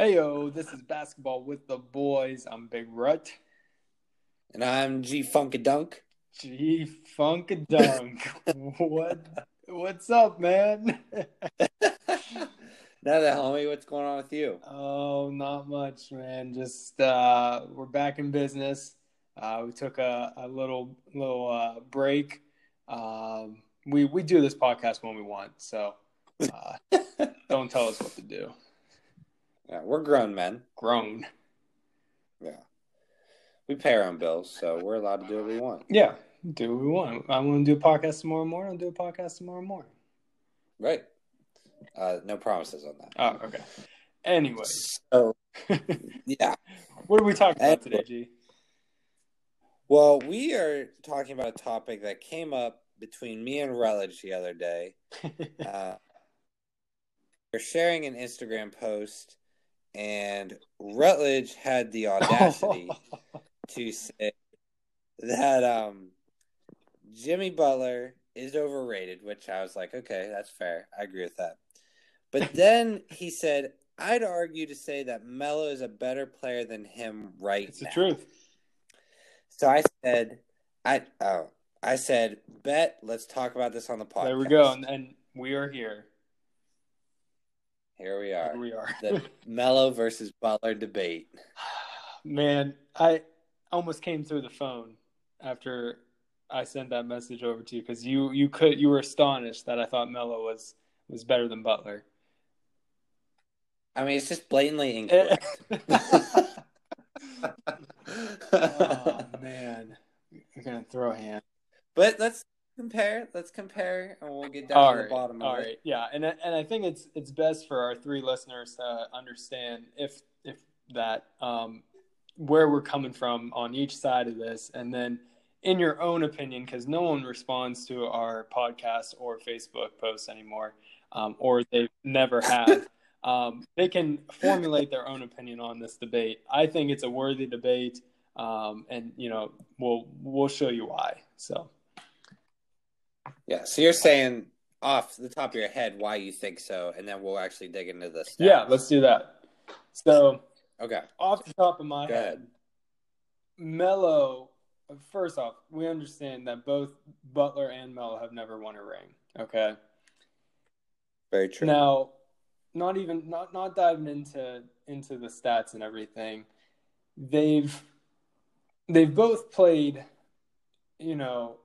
Hey yo, this is basketball with the boys. I'm Big Rut. And I'm G Funkadunk. G Funkadunk. what what's up, man? Now that homie, what's going on with you? oh, not much, man. Just uh we're back in business. Uh we took a, a little little uh break. Um we we do this podcast when we want, so uh don't tell us what to do. Yeah, we're grown men. Grown. Yeah. We pay our own bills, so we're allowed to do what we want. Yeah, do what we want. I want to do a podcast tomorrow morning. I'll do a podcast tomorrow morning. Right. Uh, no promises on that. Oh, okay. Anyway, So, yeah. what are we talking about today, G? Well, we are talking about a topic that came up between me and Rutledge the other day. Uh, we're sharing an Instagram post, and Rutledge had the audacity to say that um, Jimmy Butler is overrated, which I was like, okay, that's fair. I agree with that. But then he said, I'd argue to say that Melo is a better player than him right it's the now. truth. So I said, I oh, I said, bet. Let's talk about this on the podcast. There we go, and, and we are here. Here we are. Here we are. the Melo versus Butler debate. Man, I almost came through the phone after I sent that message over to you because you you could you were astonished that I thought Melo was was better than Butler. I mean, it's just blatantly incorrect. oh man, you're gonna throw a hand. but let's compare. Let's compare, and we'll get down All to right, the bottom all of right, it. yeah, and I- and I think it's it's best for our three listeners to understand if if that um, where we're coming from on each side of this, and then in your own opinion, because no one responds to our podcast or Facebook posts anymore, um, or they never have. um, they can formulate their own opinion on this debate. I think it's a worthy debate, um, and you know we'll we'll show you why. So. Yeah. So you're saying off the top of your head why you think so, and then we'll actually dig into this. Yeah, let's do that. So, Okay. off the top of my Go head, ahead. Melo. First off, we understand that both Butler and Melo have never won a ring. Okay. Very true. Now, not even not not diving into into the stats and everything, they've they've both played, you know,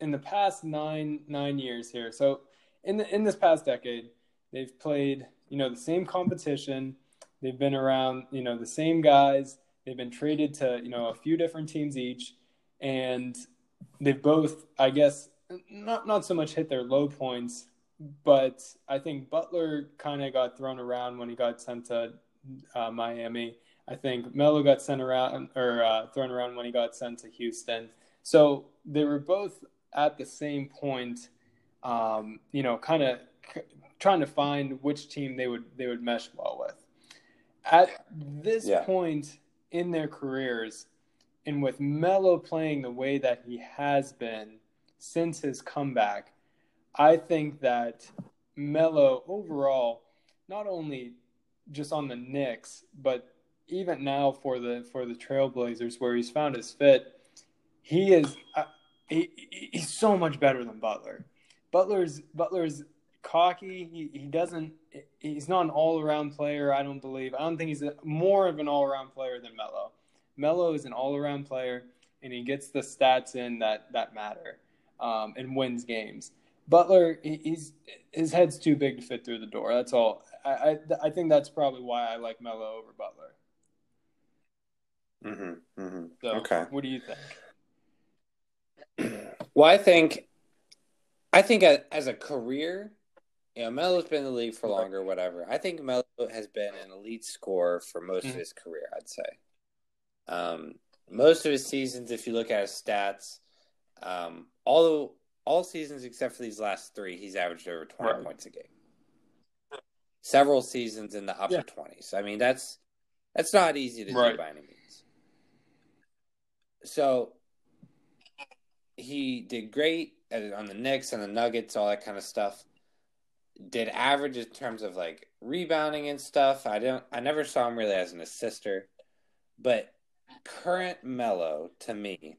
in the past nine nine years here. So in the in this past decade, they've played, you know, the same competition. They've been around, you know, the same guys. They've been traded to, you know, a few different teams each, and they've both, I guess, not not so much hit their low points, but I think Butler kind of got thrown around when he got sent to uh, Miami. I think Melo got sent around or uh, thrown around when he got sent to Houston. So they were both at the same point, um, you know, kind of c- trying to find which team they would they would mesh well with. At this Yeah. point in their careers, and with Melo playing the way that he has been since his comeback, I think that Melo overall, not only just on the Knicks, but even now for the for the Trailblazers, where he's found his fit, he is uh, he, he's so much better than Butler. Butler's Butler's cocky. He, he doesn't. He's not an all around player. I don't believe. I don't think he's a, more of an all around player than Melo. Melo is an all around player, and he gets the stats in that that matter, um, and wins games. Butler, he, he's his head's too big to fit through the door. That's all. I I, I think that's probably why I like Melo over Butler. Mm-hmm, mm-hmm. So, Okay. what do you think? Well, I think, I think as a career, you know, Melo's been in the league for longer, whatever. I think Melo has been an elite scorer for most Mhm. of his career. I'd say, um, most of his seasons, if you look at his stats, um, all all seasons except for these last three, he's averaged over twenty Right. points a game. Several seasons in the upper Yeah. twenties. I mean, that's that's not easy to Right. do by any means. So he did great on the Knicks and the Nuggets, all that kind of stuff. did average in terms of like rebounding and stuff. I don't. I never saw him really as an assister, but current Melo to me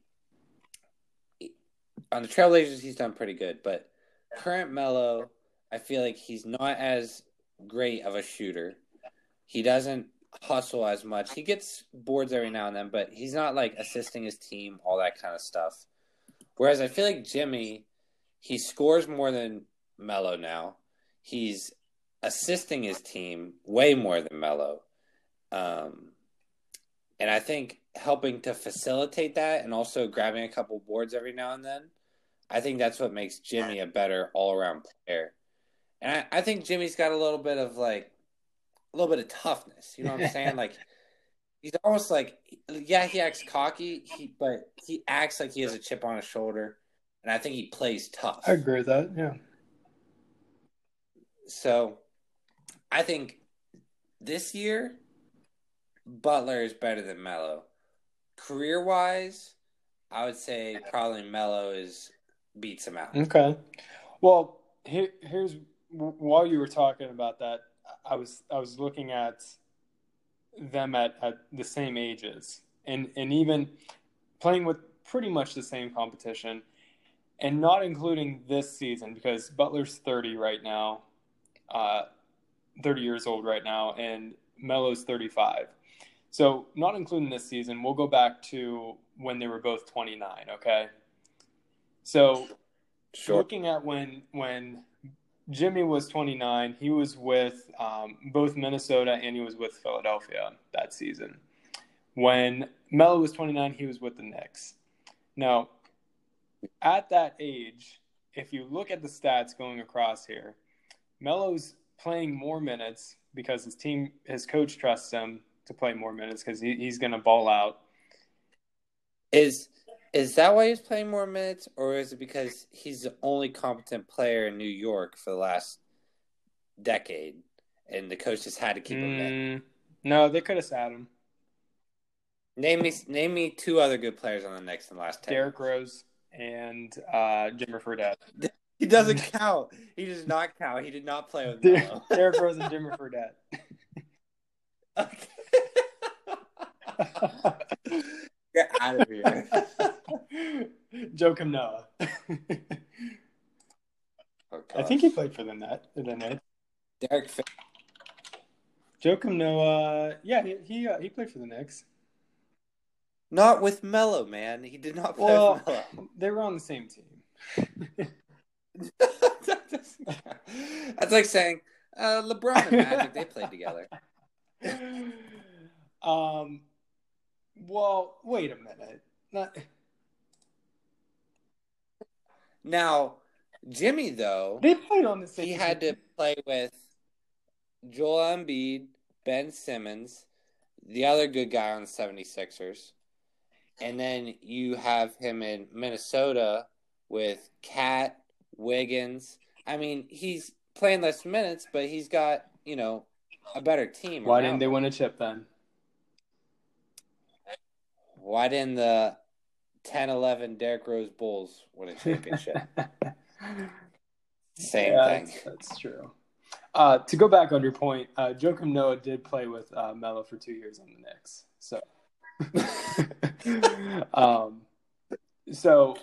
on the Trailblazers he's done pretty good, but current Melo, I feel like he's not as great of a shooter. He doesn't hustle as much. He gets boards every now and then, but he's not like assisting his team, all that kind of stuff. Whereas I feel like Jimmy, he scores more than Melo now. He's assisting his team way more than Melo. Um, and I think helping to facilitate that and also grabbing a couple boards every now and then, I think that's what makes Jimmy a better all around player. And I, I think Jimmy's got a little bit of like a little bit of toughness. You know what I'm saying? like he's almost like yeah, he acts cocky, he but he acts like he has a chip on his shoulder, and I think he plays tough. I agree with that. Yeah. So, I think this year Butler is better than Melo Career wise, I would say probably Melo is beats him out. Okay. Well, here, here's while you were talking about that, I was I was looking at them at, at the same ages and and even playing with pretty much the same competition and not including this season because Butler's 30 right now, uh, 30 years old right now, and Melo's 35. So not including this season, we'll go back to when they were both 29. Okay. So sure. looking at when when Jimmy was 29. He was with um, both Minnesota and he was with Philadelphia that season. When Melo was 29, he was with the Knicks. Now, at that age, if you look at the stats going across here, Melo's playing more minutes because his team, his coach trusts him to play more minutes because he, he's going to ball out. Is is that why he's playing more minutes, or is it because he's the only competent player in New York for the last decade, and the coach just had to keep him in? Mm, no, they could have sat him. Name me, name me two other good players on the Knicks in the last ten. Derrick Rose and uh, Jimmer Fredette. He doesn't count. He does not count. He did not play with Melo. Derrick Rose and Jimmer Fredette. Get out of here. Joakim Noah. oh, I think he played for the net. The net. Derrick. F- Joakim Noah. Yeah, he he, uh, he played for the Knicks. Not with Melo, man. He did not play well, with. They were on the same team. That's like saying uh, LeBron and Magic. They played together. Um, well, wait a minute. Not... Now, Jimmy though they played on the same. He had to play with Joel Embiid, Ben Simmons, the other good guy on the 76ers. And then you have him in Minnesota with KAT, Wiggins. I mean, he's playing less minutes, but he's got, you know, a better team. Why didn't they win a chip then? Why didn't the 10 11 Derrick Rose Bulls win a championship? Same yeah, thing. That's, that's true. Uh, to go back on your point, uh, Joakim Noah did play with uh, Melo for two years on the Knicks. So, um, so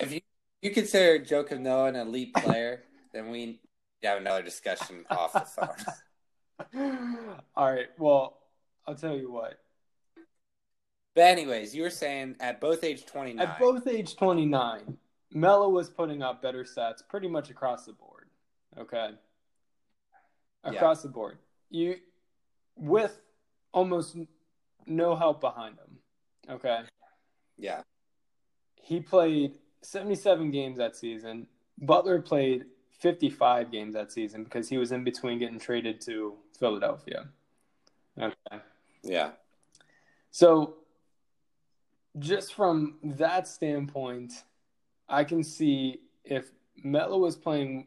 if you you consider Joakim Noah an elite player, then we have another discussion off the phone. All right. Well, I'll tell you what. But anyways, you were saying at both age 29. At both age 29, Melo was putting up better stats pretty much across the board. Okay? Across yeah. the board. You with almost no help behind him. Okay? Yeah. He played 77 games that season. Butler played 55 games that season because he was in between getting traded to Philadelphia. Okay. Yeah. So just from that standpoint, I can see if Melo was playing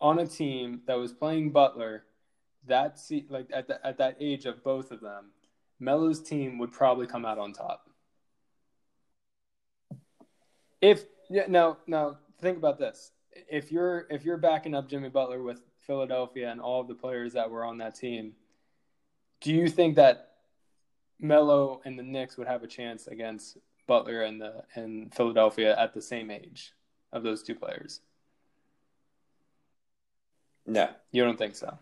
on a team that was playing Butler, that see, like at the, at that age of both of them, Melo's team would probably come out on top. If yeah, now now think about this: if you're if you're backing up Jimmy Butler with Philadelphia and all of the players that were on that team, do you think that Melo and the Knicks would have a chance against Butler and the and Philadelphia at the same age of those two players? No, you don't think so.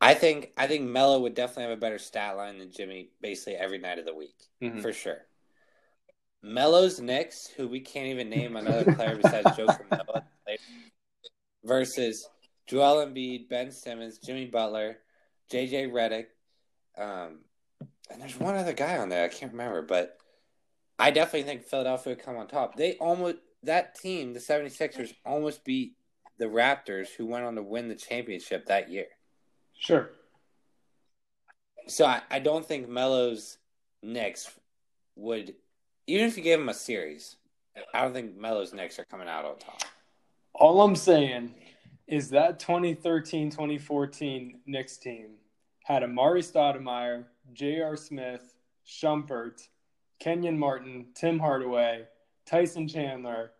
I think I think Melo would definitely have a better stat line than Jimmy basically every night of the week mm-hmm. for sure. Melo's Knicks, who we can't even name another player besides Joker Melo, versus Joel Embiid, Ben Simmons, Jimmy Butler, JJ Redick, um, and there's one other guy on there I can't remember, but I definitely think Philadelphia would come on top. They almost that team, the 76ers, almost beat the Raptors, who went on to win the championship that year. Sure. So I, I don't think Melo's Knicks would, even if you gave him a series, I don't think Melo's Knicks are coming out on top. All I'm saying is that 2013 2014 Knicks team had Amar'e Stoudemire, J.R. Smith, Shumpert, Kenyon Martin, Tim Hardaway, Tyson Chandler,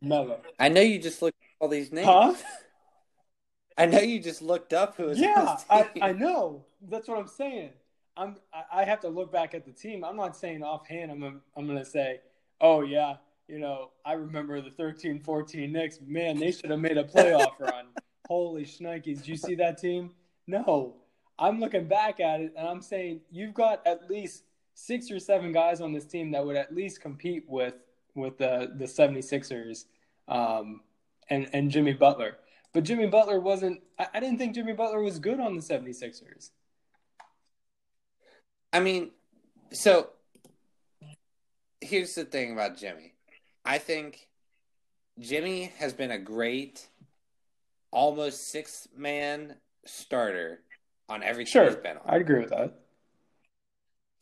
Melo. I know you just looked all these names. Huh? I know you just looked up who was. Yeah, I, I know. That's what I'm saying. I'm. I have to look back at the team. I'm not saying offhand. I'm. I'm going to say, oh yeah, you know, I remember the 13-14 Knicks. Man, they should have made a playoff run. Holy shnikes! Did you see that team? No. I'm looking back at it and I'm saying you've got at least six or seven guys on this team that would at least compete with with the the 76ers um, and and Jimmy Butler. But Jimmy Butler wasn't I, I didn't think Jimmy Butler was good on the 76ers. I mean, so here's the thing about Jimmy. I think Jimmy has been a great almost six man starter on every team sure, he's been on. I agree with that.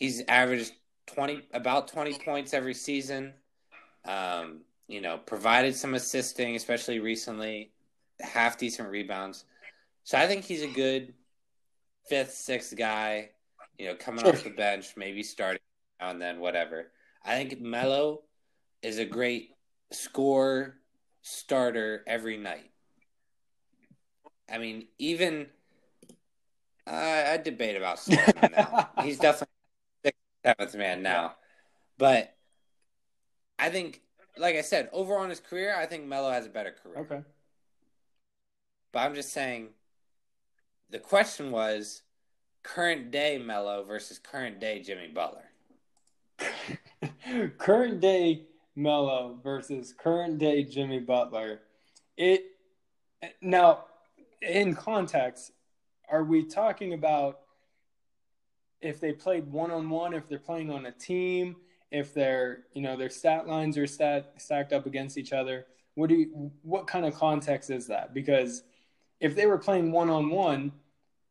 He's averaged twenty about twenty points every season. Um, you know, provided some assisting, especially recently, half decent rebounds. So I think he's a good fifth, sixth guy, you know, coming sure. off the bench, maybe starting now and then whatever. I think Melo is a great score starter every night. I mean, even I, I debate about now. He's definitely sixth, seventh man now, but I think, like I said, over on his career, I think Melo has a better career. Okay. But I'm just saying, the question was current day Melo versus current day Jimmy Butler. current day Melo versus current day Jimmy Butler. It now in context, are we talking about if they played one on one, if they're playing on a team, if their you know their stat lines are stat, stacked up against each other? What do you, what kind of context is that? Because if they were playing one on one,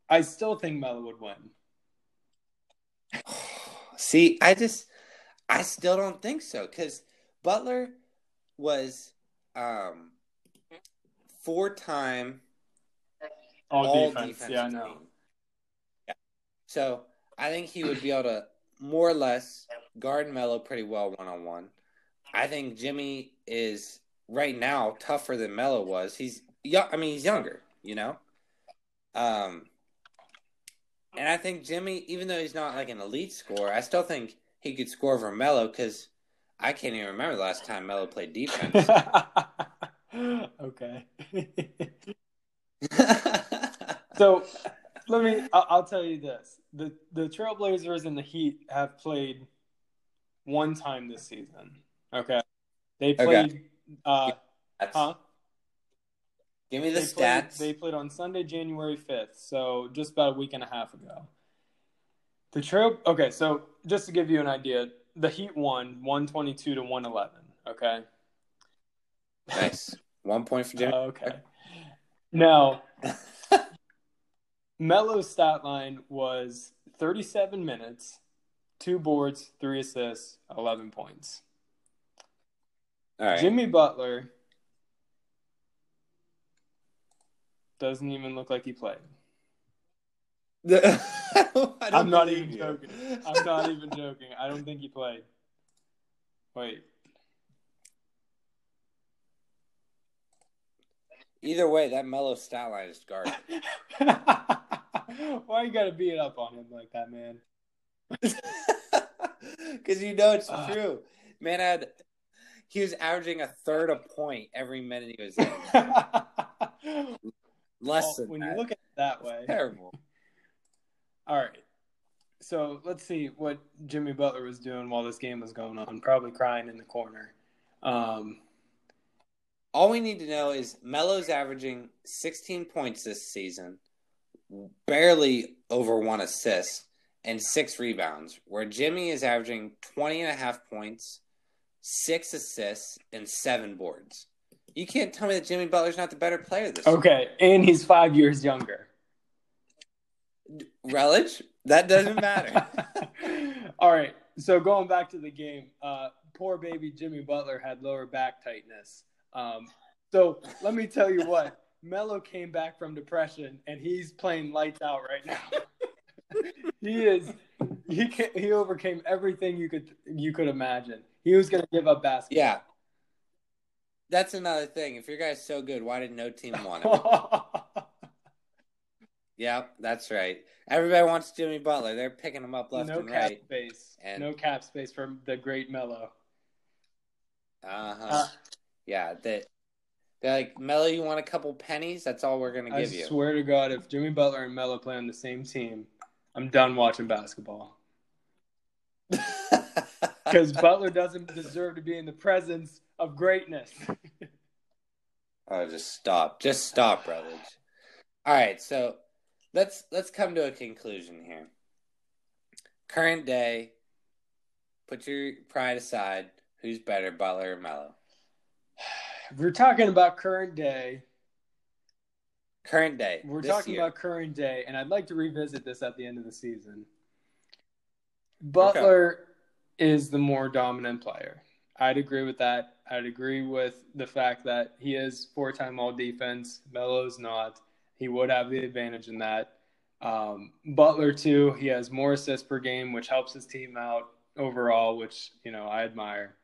I still think Melo would win. See, I just I still don't think so because Butler was um four time all, all defense. Yeah, I know. Yeah. So I think he would be able to more or less guard Melo pretty well one on one. I think Jimmy is right now tougher than Melo was. He's young. I mean, he's younger. You know. Um. And I think Jimmy, even though he's not like an elite scorer, I still think he could score over Melo because I can't even remember the last time Melo played defense. okay. so let me. I'll, I'll, tell you this: the the Trailblazers and the Heat have played one time this season. Okay, they played. Okay. Uh, huh? Give me the they stats. Played, they played on Sunday, January fifth, so just about a week and a half ago. The trail. Okay, so just to give you an idea, the Heat won one twenty two to one eleven. Okay. Nice. One point for Jimmy. Okay. Now, Melo's stat line was 37 minutes, two boards, three assists, 11 points. Jimmy Butler doesn't even look like he played. I'm not even you. joking. I'm not even joking. I don't think he played. Wait. Either way, that Melo stat line is garbage. Why you gotta beat up on him like that, man? Because you know it's Ugh. true. Man had he was averaging a third a point every minute he was in. Less Well, than when that. you look at it that way. terrible. All right. So let's see what Jimmy Butler was doing while this game was going on. Probably crying in the corner. Um, All we need to know is Melo's averaging 16 points this season, barely over one assist, and six rebounds, where Jimmy is averaging 20 and a half points, six assists, and seven boards. You can't tell me that Jimmy Butler's not the better player this year. okay, and he's five years younger. Relish? That doesn't matter. All right. So going back to the game, uh, poor baby Jimmy Butler had lower back tightness. Um, so let me tell you what, Melo came back from depression and he's playing lights out right now. he is. He can, he overcame everything you could you could imagine. He was going to give up basketball. yeah. That's another thing. If your guy's so good, why did no team want him? Yeah, that's right. Everybody wants Jimmy Butler. They're picking him up left no and cap space. And- no cap space for the great Melo. Uh-huh. Uh, yeah, they they're like, Melo, you want a couple pennies? That's all we're gonna I give you. I swear to God, if Jimmy Butler and Melo play on the same team, I'm done watching basketball. Because Butler doesn't deserve to be in the presence of greatness. oh, just stop. Just stop, brothers. All right, so let's let's come to a conclusion here. Current day, put your pride aside. Who's better, Butler or Melo? If we're talking about current day. Current day. We're talking year. about current day, and I'd like to revisit this at the end of the season. Butler is the more dominant player. I'd agree with that. I'd agree with the fact that he is four-time All Defense. Melo's not. He would have the advantage in that. Um, Butler too. He has more assists per game, which helps his team out overall, which you know I admire.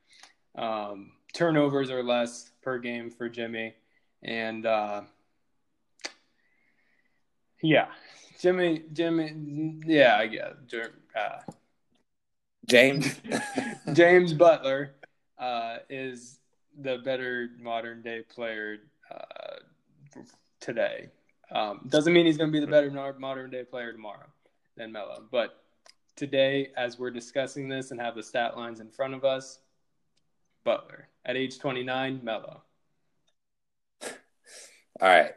Um, turnovers are less per game for Jimmy, and uh, yeah, Jimmy, Jimmy, yeah, I guess. Uh, James. James Butler uh, is the better modern day player uh, today. Um, doesn't mean he's going to be the better modern day player tomorrow than Melo, but today, as we're discussing this and have the stat lines in front of us, Butler at age 29, Melo. All right.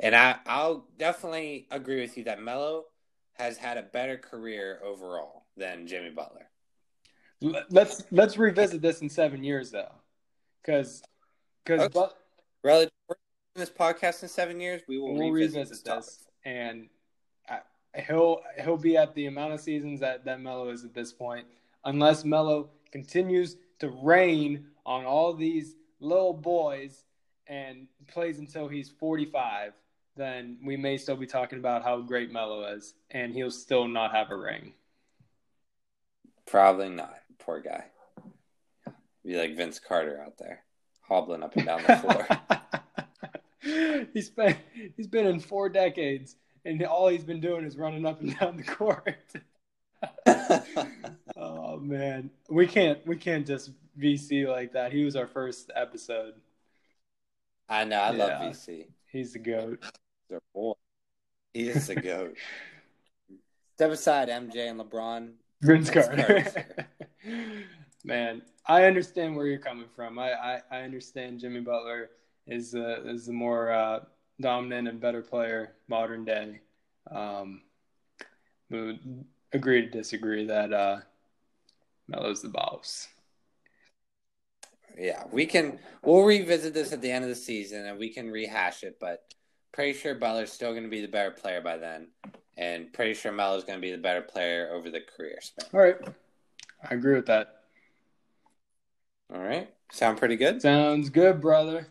And I, I'll definitely agree with you that Melo has had a better career overall than Jimmy Butler. Let's let's revisit this in seven years though, because because Okay. Relative we're doing this podcast in seven years, we will we'll revisit, revisit this. this, and I, he'll he'll be at the amount of seasons that that Melo is at this point, unless Melo continues to reign on all these little boys and plays until he's 45. Then we may still be talking about how great Melo is, and he'll still not have a ring. Probably not. Poor guy. Be like Vince Carter out there, hobbling up and down the floor. he's been he's been in four decades, and all he's been doing is running up and down the court. Oh, oh man, we can't we can't just VC like that. He was our first episode. I know. I love Yeah. VC. He's the goat. He's boy. He is the goat. Step aside, MJ and LeBron. Vince Carter. man, I understand where you're coming from. I I, I understand Jimmy Butler is the is the more uh, dominant and better player modern day. Um, would agree to disagree that uh, Melo's the boss. Yeah, we can. We'll revisit this at the end of the season, and we can rehash it. But pretty sure Butler's still going to be the better player by then, and pretty sure Melo's going to be the better player over the career span. All right, I agree with that. All right, sound pretty good. Sounds good, brother.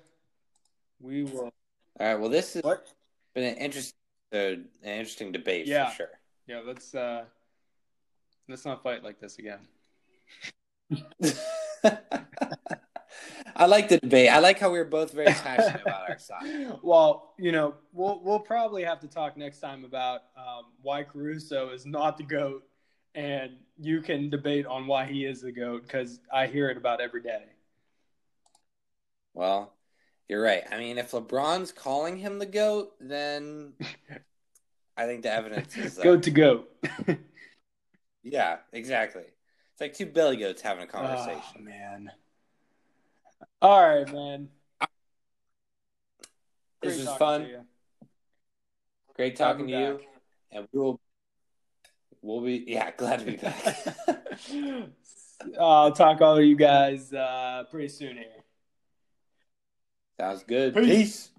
We will. All right. Well, this has What? been an interesting, uh, an interesting debate Yeah. for sure. Yeah, let's uh, let's not fight like this again. I like the debate. I like how we are both very passionate about our side. Well, you know, we'll we'll probably have to talk next time about um, why Caruso is not the goat, and you can debate on why he is the goat because I hear it about every day. Well, you're right. I mean, if LeBron's calling him the goat, then I think the evidence is uh, goat to goat. yeah, exactly. It's like two billy goats having a conversation. Oh, man. All right, man. This Great is talking fun. to. Great talking to you, and we will. We'll be yeah, glad to be back. I'll talk all of you guys uh, pretty soon here. Sounds good. Peace. Peace.